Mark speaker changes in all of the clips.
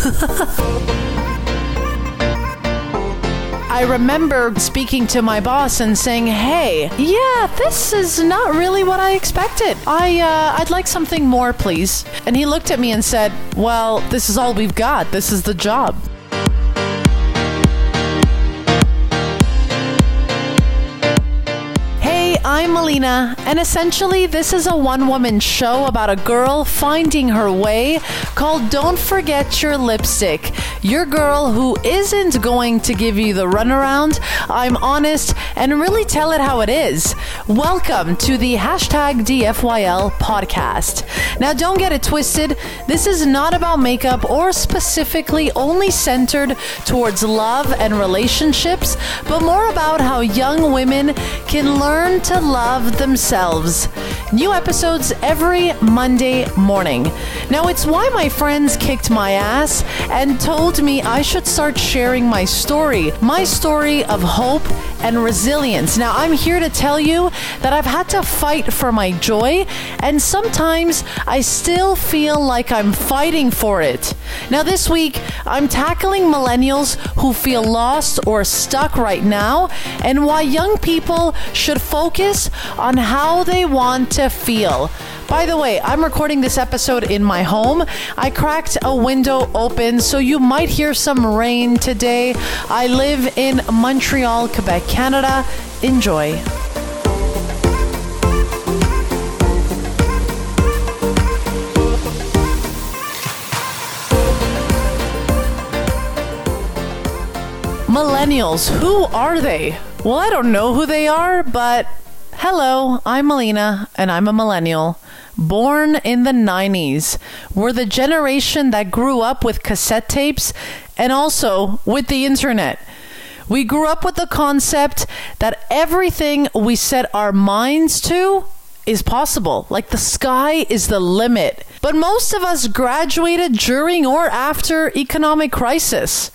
Speaker 1: I remember speaking to my boss and saying, "Hey, yeah, this is not really what I expected. I uh, I'd like something more, please." And he looked at me and said, "Well, this is all we've got. This is the job." Hey, I'm Melina, and essentially, this is a one woman show about a girl finding her way called Don't Forget Your Lipstick. Your girl who isn't going to give you the runaround. I'm honest and really tell it how it is. Welcome to the hashtag DFYL podcast. Now, don't get it twisted. This is not about makeup or specifically only centered towards love and relationships, but more about how young women can learn to love themselves. New episodes every Monday morning. Now, it's why my friends kicked my ass and told me I should start sharing my story, my story of hope and resilience. Now, I'm here to tell you that I've had to fight for my joy, and sometimes I still feel like I'm fighting for it. Now, this week, I'm tackling millennials who feel lost or stuck right now, and why young people should focus on how they want to feel. By the way, I'm recording this episode in my home. I cracked a window open, so you might hear some rain today. I live in Montreal, Quebec, Canada. Enjoy. Millennials, who are they? Well, I don't know who they are, but hello, I'm Melina, and I'm a millennial born in the 90s, were the generation that grew up with cassette tapes and also with the internet. We grew up with the concept that everything we set our minds to is possible. Like the sky is the limit. But most of us graduated during or after economic crisis.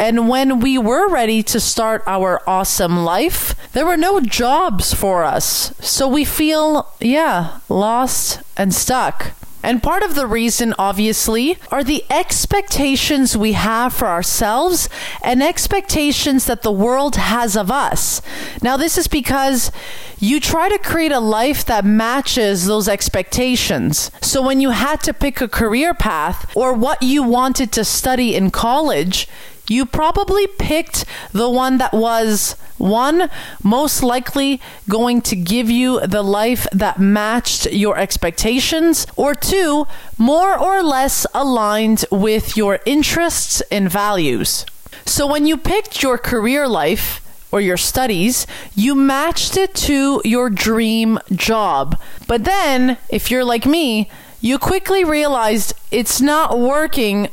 Speaker 1: And when we were ready to start our awesome life, there were no jobs for us. So we feel, yeah, lost and stuck. And part of the reason, obviously, are the expectations we have for ourselves and expectations that the world has of us. Now, this is because you try to create a life that matches those expectations. So, when you had to pick a career path or what you wanted to study in college, you probably picked the one that was one, most likely going to give you the life that matched your expectations, or two, more or less aligned with your interests and values. So when you picked your career life, or your studies, you matched it to your dream job. But then, if you're like me, you quickly realized it's not working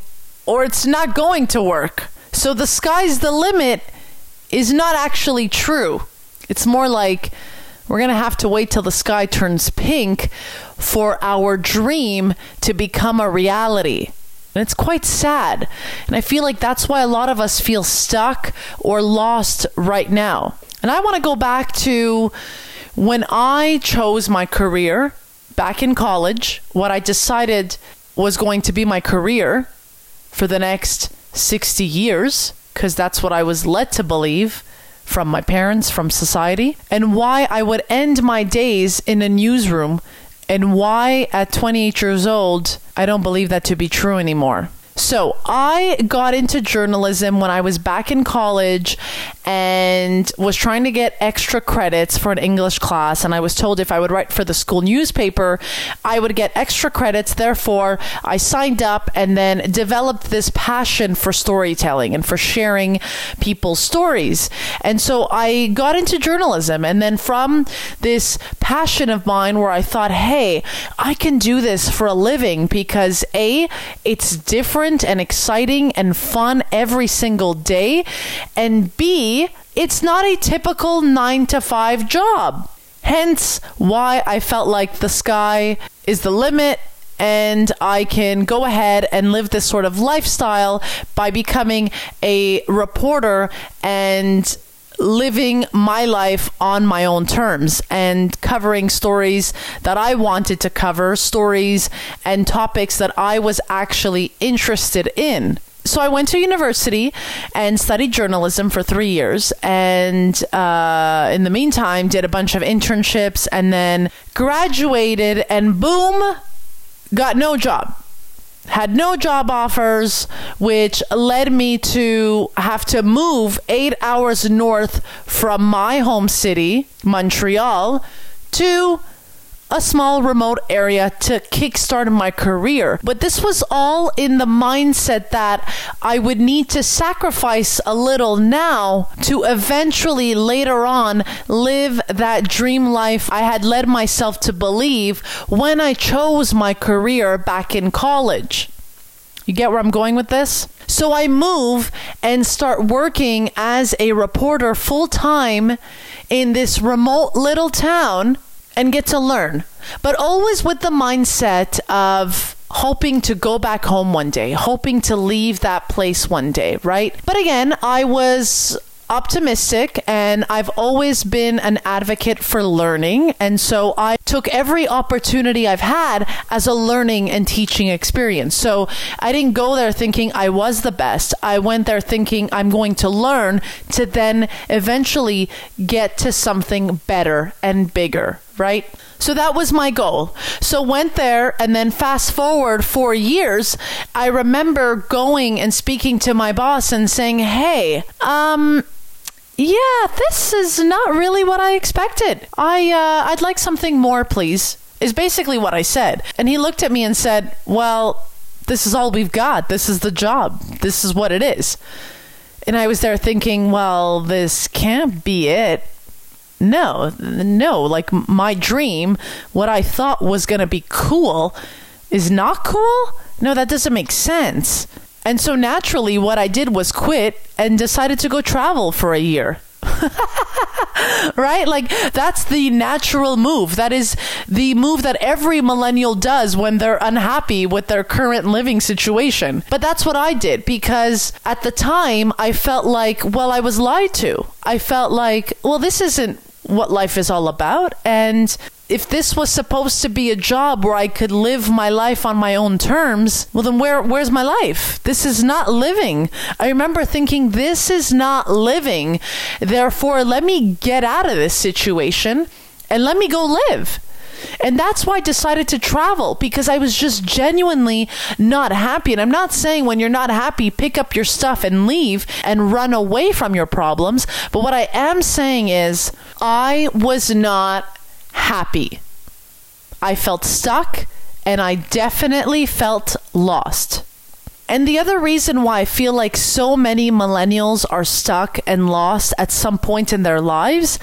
Speaker 1: or it's not going to work. So the sky's the limit is not actually true. It's more like we're going to have to wait till the sky turns pink for our dream to become a reality. And it's quite sad. And I feel like that's why a lot of us feel stuck or lost right now. And I want to go back to when I chose my career back in college, what I decided was going to be my career for the next 60 years, because that's what I was led to believe from my parents, from society, and why I would end my days in a newsroom, and why at 28 years old, I don't believe that to be true anymore. So I got into journalism when I was back in college and was trying to get extra credits for an English class. And I was told if I would write for the school newspaper, I would get extra credits. Therefore, I signed up and then developed this passion for storytelling and for sharing people's stories. And so I got into journalism. And then from this passion of mine where I thought, hey, I can do this for a living because A, it's different and exciting and fun every single day. And B, it's not a typical nine to five job. Hence why I felt like the sky is the limit and I can go ahead and live this sort of lifestyle by becoming a reporter and living my life on my own terms and covering stories that I wanted to cover, stories and topics that I was actually interested in. So I went to university and studied journalism for three years, and uh, in the meantime, did a bunch of internships, and then graduated, and boom, got no job. Had no job offers, which led me to have to move eight hours north from my home city, Montreal, to a small remote area to kickstart my career. But this was all in the mindset that I would need to sacrifice a little now to eventually later on live that dream life I had led myself to believe when I chose my career back in college. You get where I'm going with this? So I move and start working as a reporter full time in this remote little town and get to learn, but always with the mindset of hoping to go back home one day, hoping to leave that place one day, right? But again, I was optimistic and I've always been an advocate for learning. And so I took every opportunity I've had as a learning and teaching experience. So I didn't go there thinking I was the best. I went there thinking I'm going to learn to then eventually get to something better and bigger, right? So that was my goal. So went there and then fast forward 4 years, I remember going and speaking to my boss and saying, "Hey, um yeah, this is not really what I expected. I uh, I'd like something more, please." Is basically what I said. And he looked at me and said, "Well, this is all we've got. This is the job. This is what it is." And I was there thinking, "Well, this can't be it." No, no, like my dream, what I thought was going to be cool is not cool? No, that doesn't make sense. And so naturally, what I did was quit and decided to go travel for a year. right? Like that's the natural move. That is the move that every millennial does when they're unhappy with their current living situation. But that's what I did because at the time I felt like, well, I was lied to. I felt like, well, this isn't what life is all about. And if this was supposed to be a job where I could live my life on my own terms, well then where where's my life? This is not living. I remember thinking this is not living. Therefore, let me get out of this situation and let me go live. And that's why I decided to travel because I was just genuinely not happy. And I'm not saying when you're not happy, pick up your stuff and leave and run away from your problems. But what I am saying is, I was not happy. I felt stuck and I definitely felt lost. And the other reason why I feel like so many millennials are stuck and lost at some point in their lives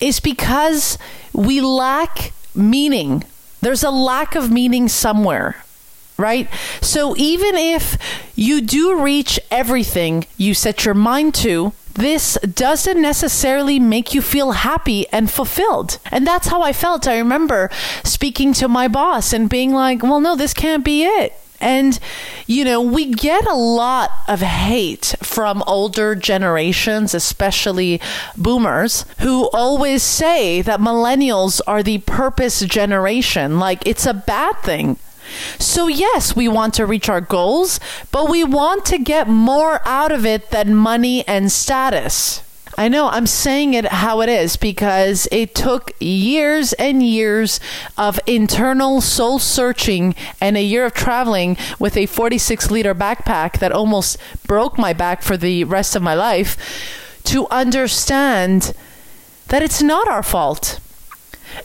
Speaker 1: is because we lack meaning. There's a lack of meaning somewhere, right? So even if you do reach everything you set your mind to, this doesn't necessarily make you feel happy and fulfilled. And that's how I felt. I remember speaking to my boss and being like, well, no, this can't be it. And, you know, we get a lot of hate from older generations, especially boomers, who always say that millennials are the purpose generation. Like, it's a bad thing. So, yes, we want to reach our goals, but we want to get more out of it than money and status. I know I'm saying it how it is because it took years and years of internal soul searching and a year of traveling with a 46 liter backpack that almost broke my back for the rest of my life to understand that it's not our fault.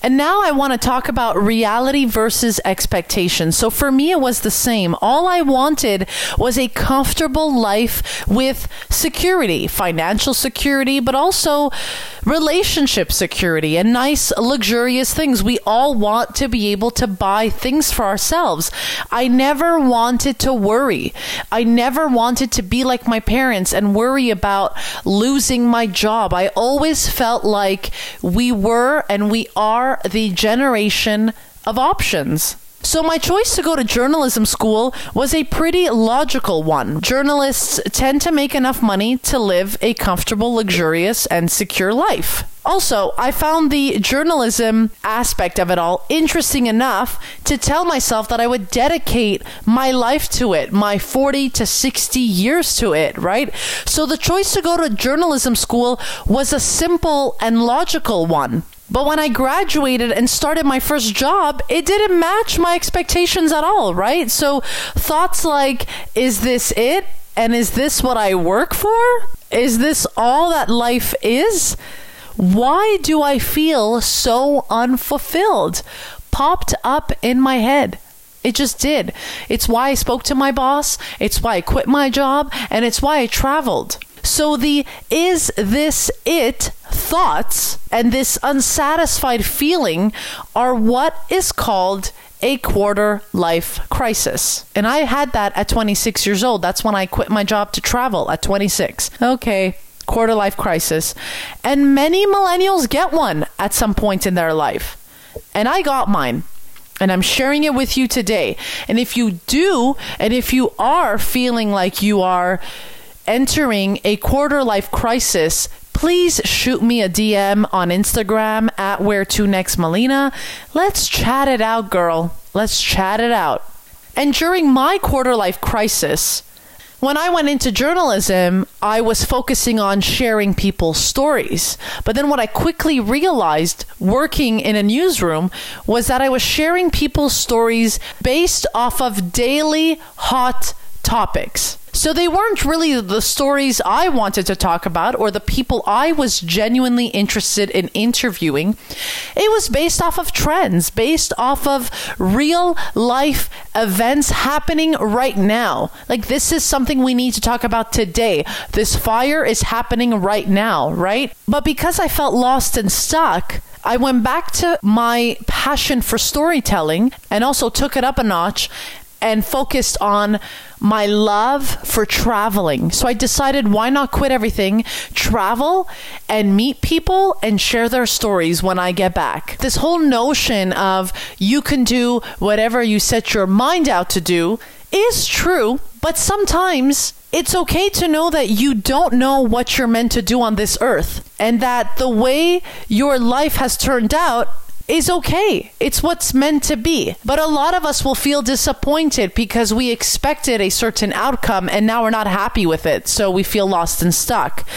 Speaker 1: And now I want to talk about reality versus expectation. So for me, it was the same. All I wanted was a comfortable life with security, financial security, but also relationship security and nice, luxurious things. We all want to be able to buy things for ourselves. I never wanted to worry. I never wanted to be like my parents and worry about losing my job. I always felt like we were and we are the generation of options. So, my choice to go to journalism school was a pretty logical one. Journalists tend to make enough money to live a comfortable, luxurious, and secure life. Also, I found the journalism aspect of it all interesting enough to tell myself that I would dedicate my life to it, my 40 to 60 years to it, right? So the choice to go to journalism school was a simple and logical one. But when I graduated and started my first job, it didn't match my expectations at all, right? So thoughts like, is this it? And is this what I work for? Is this all that life is? Why do I feel so unfulfilled? Popped up in my head. It just did. It's why I spoke to my boss. It's why I quit my job. And it's why I traveled. So the is this it thoughts and this unsatisfied feeling are what is called a quarter life crisis. And I had that at 26 years old. That's when I quit my job to travel at 26. Okay, quarter life crisis. And many millennials get one at some point in their life. And I got mine. And I'm sharing it with you today. And if you do, and if you are feeling like you are entering a quarter life crisis, please shoot me a DM on Instagram at where to next Melina. Let's chat it out, girl. Let's chat it out. And during my quarter life crisis, when I went into journalism, I was focusing on sharing people's stories. But then what I quickly realized working in a newsroom was that I was sharing people's stories based off of daily hot topics. So they weren't really the stories I wanted to talk about or the people I was genuinely interested in interviewing. It was based off of trends, based off of real life events happening right now. Like, this is something we need to talk about today. This fire is happening right now, right? But because I felt lost and stuck, I went back to my passion for storytelling and also took it up a notch and focused on my love for traveling. So I decided why not quit everything, travel and meet people and share their stories when I get back. This whole notion of you can do whatever you set your mind out to do is true, but sometimes it's okay to know that you don't know what you're meant to do on this earth and that the way your life has turned out is okay. It's what's meant to be. But a lot of us will feel disappointed because we expected a certain outcome and now we're not happy with it. So we feel lost and stuck.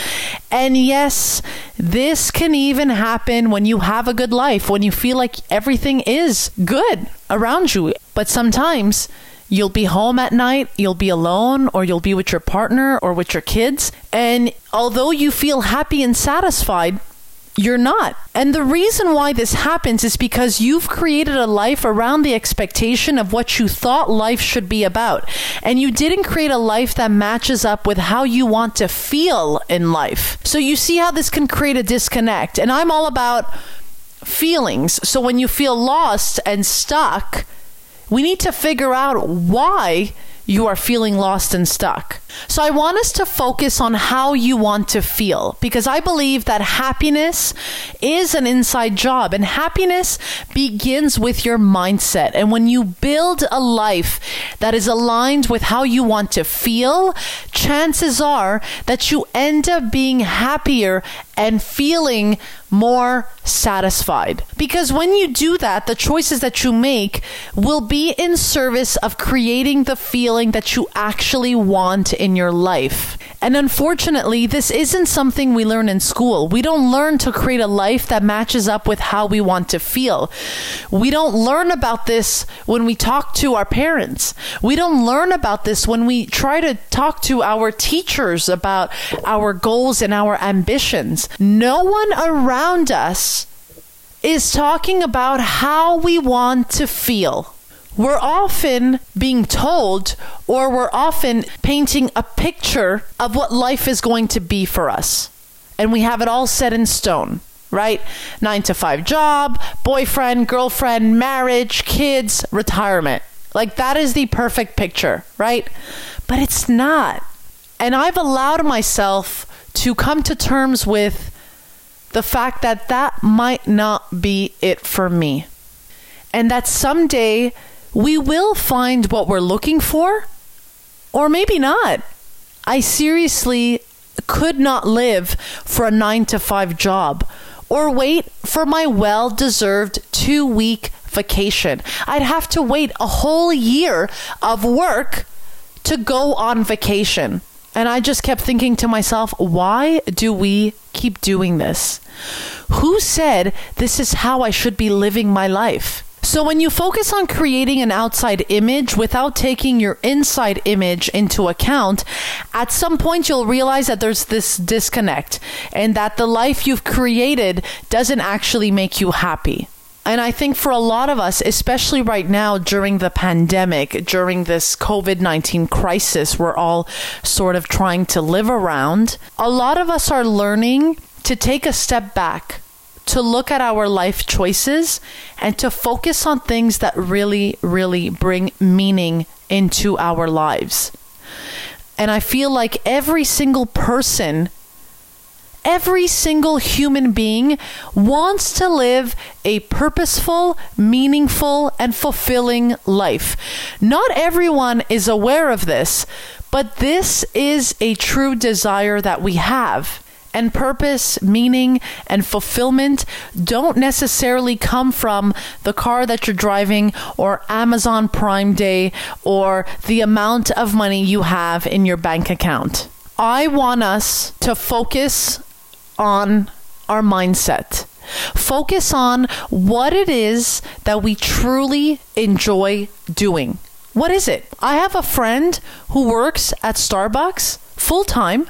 Speaker 1: And yes, this can even happen when you have a good life, when you feel like everything is good around you. But sometimes You'll be home at night, you'll be alone, or you'll be with your partner or with your kids. And although you feel happy and satisfied, you're not. And the reason why this happens is because you've created a life around the expectation of what you thought life should be about. And you didn't create a life that matches up with how you want to feel in life. So you see how this can create a disconnect. And I'm all about feelings. So when you feel lost and stuck, we need to figure out why you are feeling lost and stuck. So I want us to focus on how you want to feel because I believe that happiness is an inside job and happiness begins with your mindset. And when you build a life that is aligned with how you want to feel, chances are that you end up being happier and feeling more satisfied. Because when you do that, the choices that you make will be in service of creating the feeling that you actually want in your life. And unfortunately, this isn't something we learn in school. We don't learn to create a life that matches up with how we want to feel. We don't learn about this when we talk to our parents. We don't learn about this when we try to talk to our teachers about our goals and our ambitions. No one around us is talking about how we want to feel we're often being told or we're often painting a picture of what life is going to be for us. And we have it all set in stone, right? Nine to five job, boyfriend, girlfriend, marriage, kids, retirement. Like that is the perfect picture, right? But it's not. And I've allowed myself to come to terms with the fact that that might not be it for me. And that someday we will find what we're looking for, or maybe not. I seriously could not live for a nine to five job or wait for my well deserved two week vacation. I'd have to wait a whole year of work to go on vacation. And I just kept thinking to myself, why do we keep doing this? Who said this is how I should be living my life? So, when you focus on creating an outside image without taking your inside image into account, at some point you'll realize that there's this disconnect and that the life you've created doesn't actually make you happy. And I think for a lot of us, especially right now during the pandemic, during this COVID 19 crisis, we're all sort of trying to live around. A lot of us are learning to take a step back, to look at our life choices, and to focus on things that really, really bring meaning into our lives. And I feel like every single person every single human being wants to live a purposeful, meaningful, and fulfilling life. Not everyone is aware of this, but this is a true desire that we have. And purpose, meaning, and fulfillment don't necessarily come from the car that you're driving or Amazon Prime Day or the amount of money you have in your bank account. I want us to focus on our mindset. Focus on what it is that we truly enjoy doing. What is it? I have a friend who works at Starbucks full time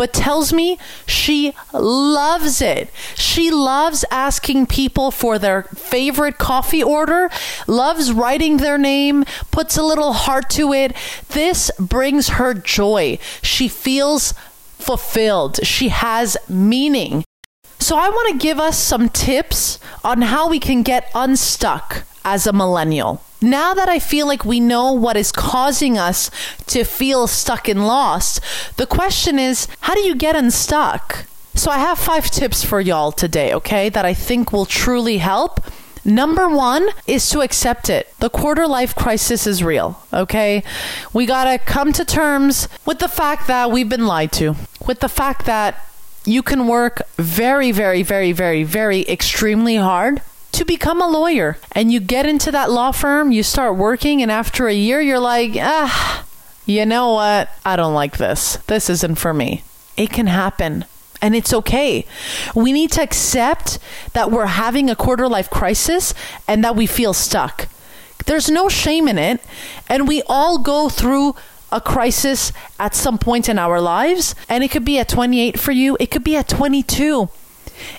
Speaker 1: but tells me she loves it. She loves asking people for their favorite coffee order, loves writing their name, puts a little heart to it. This brings her joy. She feels fulfilled, she has meaning. So, I want to give us some tips on how we can get unstuck as a millennial. Now that I feel like we know what is causing us to feel stuck and lost, the question is how do you get unstuck? So, I have five tips for y'all today, okay, that I think will truly help Number one is to accept it. The quarter life crisis is real, okay? We gotta come to terms with the fact that we've been lied to, with the fact that you can work very, very, very, very, very extremely hard to become a lawyer. And you get into that law firm, you start working, and after a year, you're like, ah, you know what? I don't like this. This isn't for me. It can happen and it's okay. We need to accept that we're having a quarter life crisis and that we feel stuck. There's no shame in it, and we all go through a crisis at some point in our lives, and it could be at 28 for you, it could be at 22.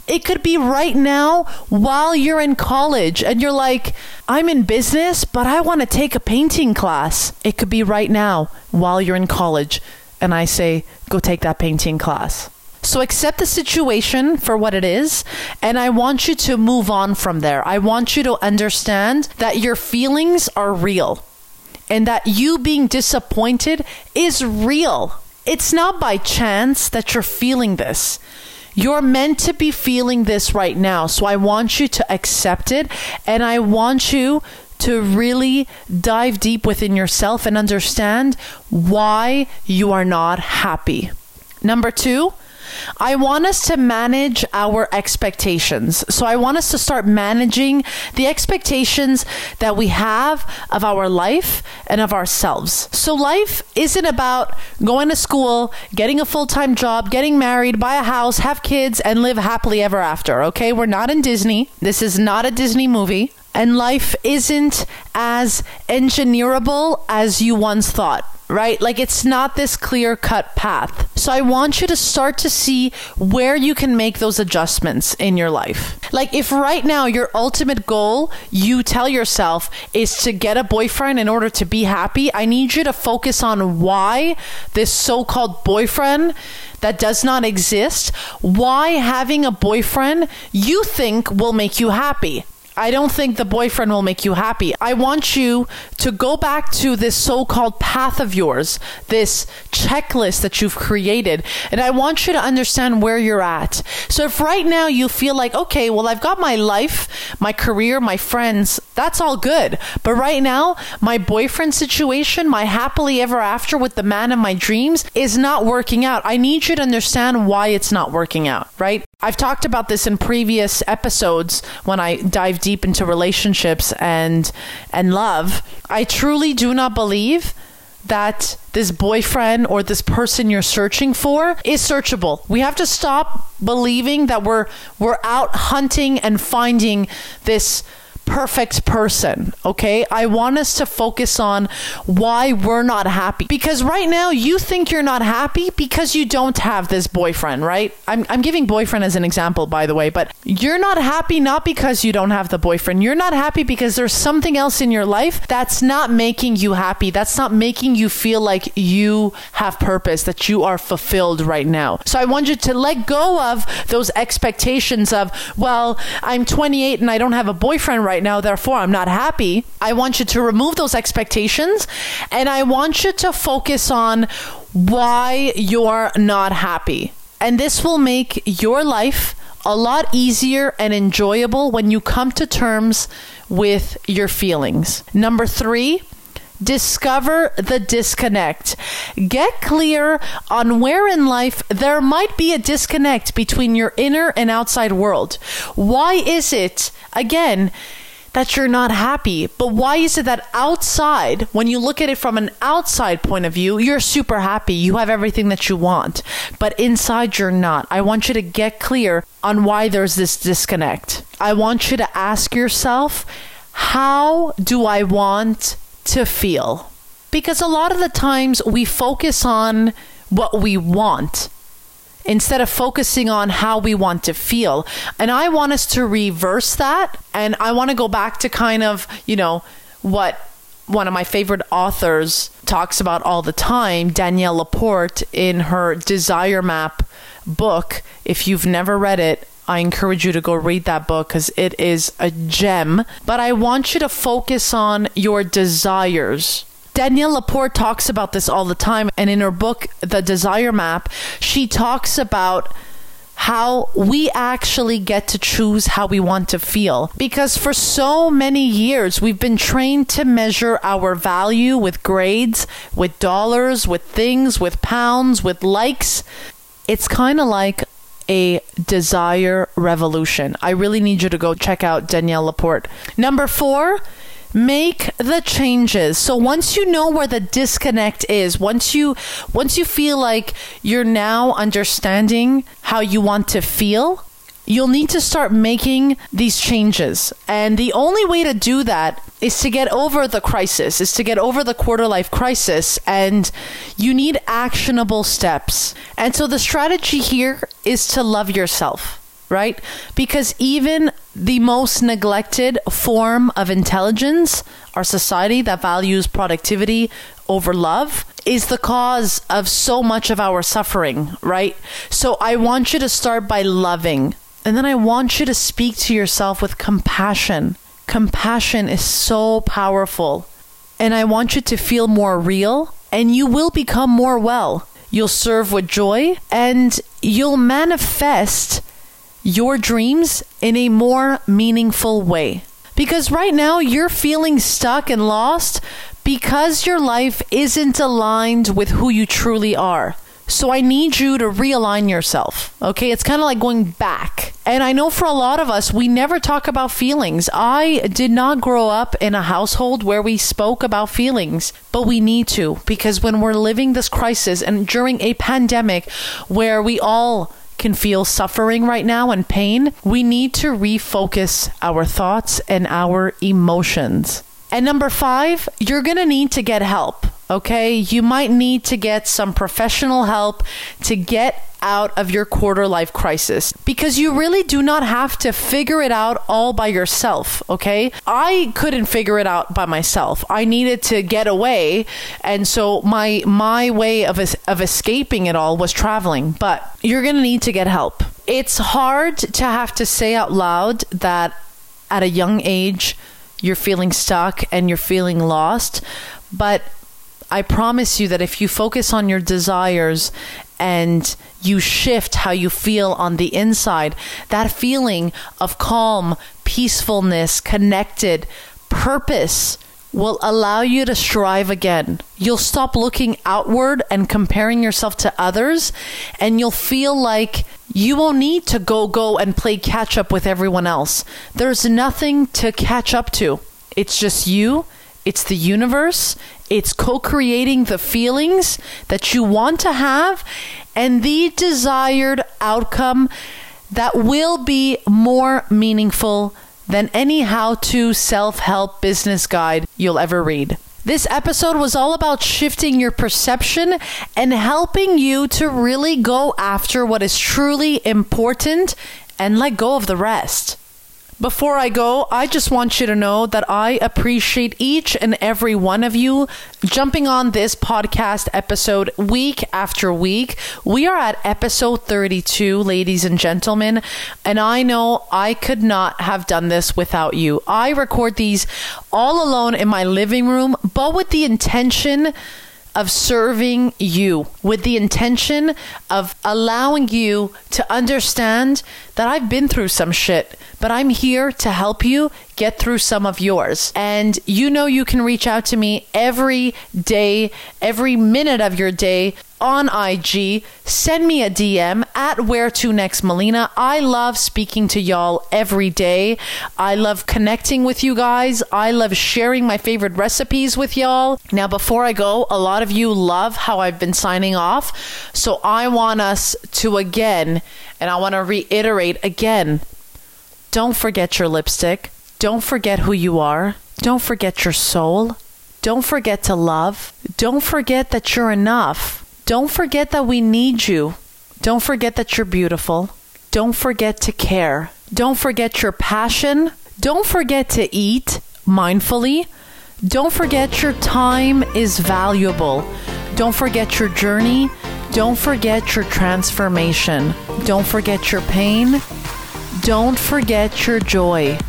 Speaker 1: It could be right now while you're in college and you're like, I'm in business, but I want to take a painting class. It could be right now while you're in college, and I say, go take that painting class. So accept the situation for what it is, and I want you to move on from there. I want you to understand that your feelings are real and that you being disappointed is real. It's not by chance that you're feeling this. You're meant to be feeling this right now. So I want you to accept it and I want you to really dive deep within yourself and understand why you are not happy. Number two, I want us to manage our expectations. So I want us to start managing the expectations that we have of our life and of ourselves. So life isn't about going to school, getting a full time job, getting married, buy a house, have kids, and live happily ever after. Okay, we're not in Disney. This is not a Disney movie. And life isn't as engineerable as you once thought right? Like it's not this clear cut path. So I want you to start to see where you can make those adjustments in your life. Like if right now your ultimate goal, you tell yourself, is to get a boyfriend in order to be happy, I need you to focus on why this so called boyfriend that does not exist, why having a boyfriend you think will make you happy. I don't think the boyfriend will make you happy. I want you to go back to this so called path of yours, this checklist that you've created, and I want you to understand where you're at. So if right now you feel like, okay, well, I've got my life, my career, my friends, that's all good. But right now, my boyfriend situation, my happily ever after with the man of my dreams is not working out. I need you to understand why it's not working out, right? I've talked about this in previous episodes when I dive deep into relationships and and love. I truly do not believe that this boyfriend or this person you're searching for is searchable. We have to stop believing that we're we're out hunting and finding this perfect person, okay? I want us to focus on why we're not happy. Because right now, you think you're not happy because you don't have this boyfriend, right? I'm, I'm giving boyfriend as an example, by the way, but you're not happy not because you don't have the boyfriend. You're not happy because there's something else in your life that's not making you happy. That's not making you feel like you have purpose, that you are fulfilled right now. So I want you to let go of those expectations of, well, I'm 28 and I don't have a boyfriend right now, therefore I'm not happy. I want you to remove those expectations and I want you to focus on why you're not happy. And this will make your life a lot easier and enjoyable when you come to terms with your feelings. Number three, Discover the disconnect. Get clear on where in life there might be a disconnect between your inner and outside world. Why is it, again, that you're not happy. But why is it that outside, when you look at it from an outside point of view, you're super happy. You have everything that you want. But inside, you're not. I want you to get clear on why there's this disconnect. I want you to ask yourself, how do I want to feel? Because a lot of the times we focus on what we want instead of focusing on how we want to feel. And I want us to reverse that. And I want to go back to kind of, you know, what one of my favorite authors talks about all the time, Danielle Laporte, in her Desire Map book. If you've never read it, I encourage you to go read that book because it is a gem. But I want you to focus on your desires Danielle Laporte talks about this all the time. And in her book, The Desire Map, she talks about how we actually get to choose how we want to feel. Because for so many years, we've been trained to measure our value with grades, with dollars, with things, with pounds, with likes. It's kind of like a desire revolution. I really need you to go check out Danielle Laporte. Number four, make the changes. So once you know where the disconnect is once you once you feel like you're now understanding how you want to feel you'll need to start making these changes. And the only way to do that is to get over the crisis is to get over the quarter life crisis and you need actionable steps. And so the strategy here is to love yourself right? Because even the most neglected form of intelligence, our society that values productivity over love, is the cause of so much of our suffering, right? So I want you to start by loving. And then I want you to speak to yourself with compassion. Compassion is so powerful. And I want you to feel more real, and you will become more well. You'll serve with joy, and you'll manifest your dreams in a more meaningful way. Because right now you're feeling stuck and lost because your life isn't aligned with who you truly are. So I need you to realign yourself. Okay? It's kind of like going back. And I know for a lot of us, we never talk about feelings. I did not grow up in a household where we spoke about feelings, but we need to because when we're living this crisis and during a pandemic where we all can feel suffering right now and pain, we need to refocus our thoughts and our emotions. And number five, you're going to need to get help. Okay. You might need to get some professional help to get out of your quarter life crisis because you really do not have to figure it out all by yourself. Okay. I couldn't figure it out by myself. I needed to get away. And so my, my way of, of escaping it all was traveling, but you're to need to get help. It's hard to have to say out loud that at a young age you're feeling stuck and you're feeling lost. But I promise you that if you focus on your desires and you shift how you feel on the inside, that feeling of calm, peacefulness, connected, purpose will allow you to strive again. You'll stop looking outward and comparing yourself to others, and you'll feel like you won't need to go, go, and play catch up with everyone else. There's nothing to catch up to. It's just you, it's the universe, it's co creating the feelings that you want to have, and the desired outcome that will be more meaningful than any how to self help business guide you'll ever read. This episode was all about shifting your perception and helping you to really go after what is truly important and let go of the rest. Before I go, I just want you to know that I appreciate each and every one of you jumping on this podcast episode week after week. We are at episode 32, ladies and gentlemen, and I know I could not have done this without you. I record these all alone in my living room, but with the intention of serving you with the intention of allowing you to understand that I've been through some shit, but I'm here to help you get through some of yours. And you know you can reach out to me every day, every minute of your day on IG. Send me a DM at where to next Melina. I love speaking to y'all every day. I love connecting with you guys. I love sharing my favorite recipes with y'all. Now, before I go, a lot of you love how I've been signing off. So I want us to again, and I want to reiterate again don't forget your lipstick. Don't forget who you are. Don't forget your soul. Don't forget to love. Don't forget that you're enough. Don't forget that we need you. Don't forget that you're beautiful. Don't forget to care. Don't forget your passion. Don't forget to eat mindfully. Don't forget your time is valuable. Don't forget your journey. Don't forget your transformation. Don't forget your pain. Don't forget your joy.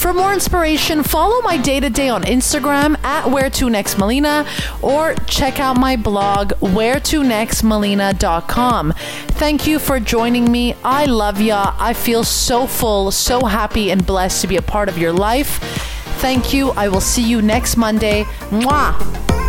Speaker 1: For more inspiration, follow my day to day on Instagram at where to next Melina or check out my blog where to next Melina.com. Thank you for joining me. I love ya. I feel so full, so happy, and blessed to be a part of your life. Thank you. I will see you next Monday. Mwah.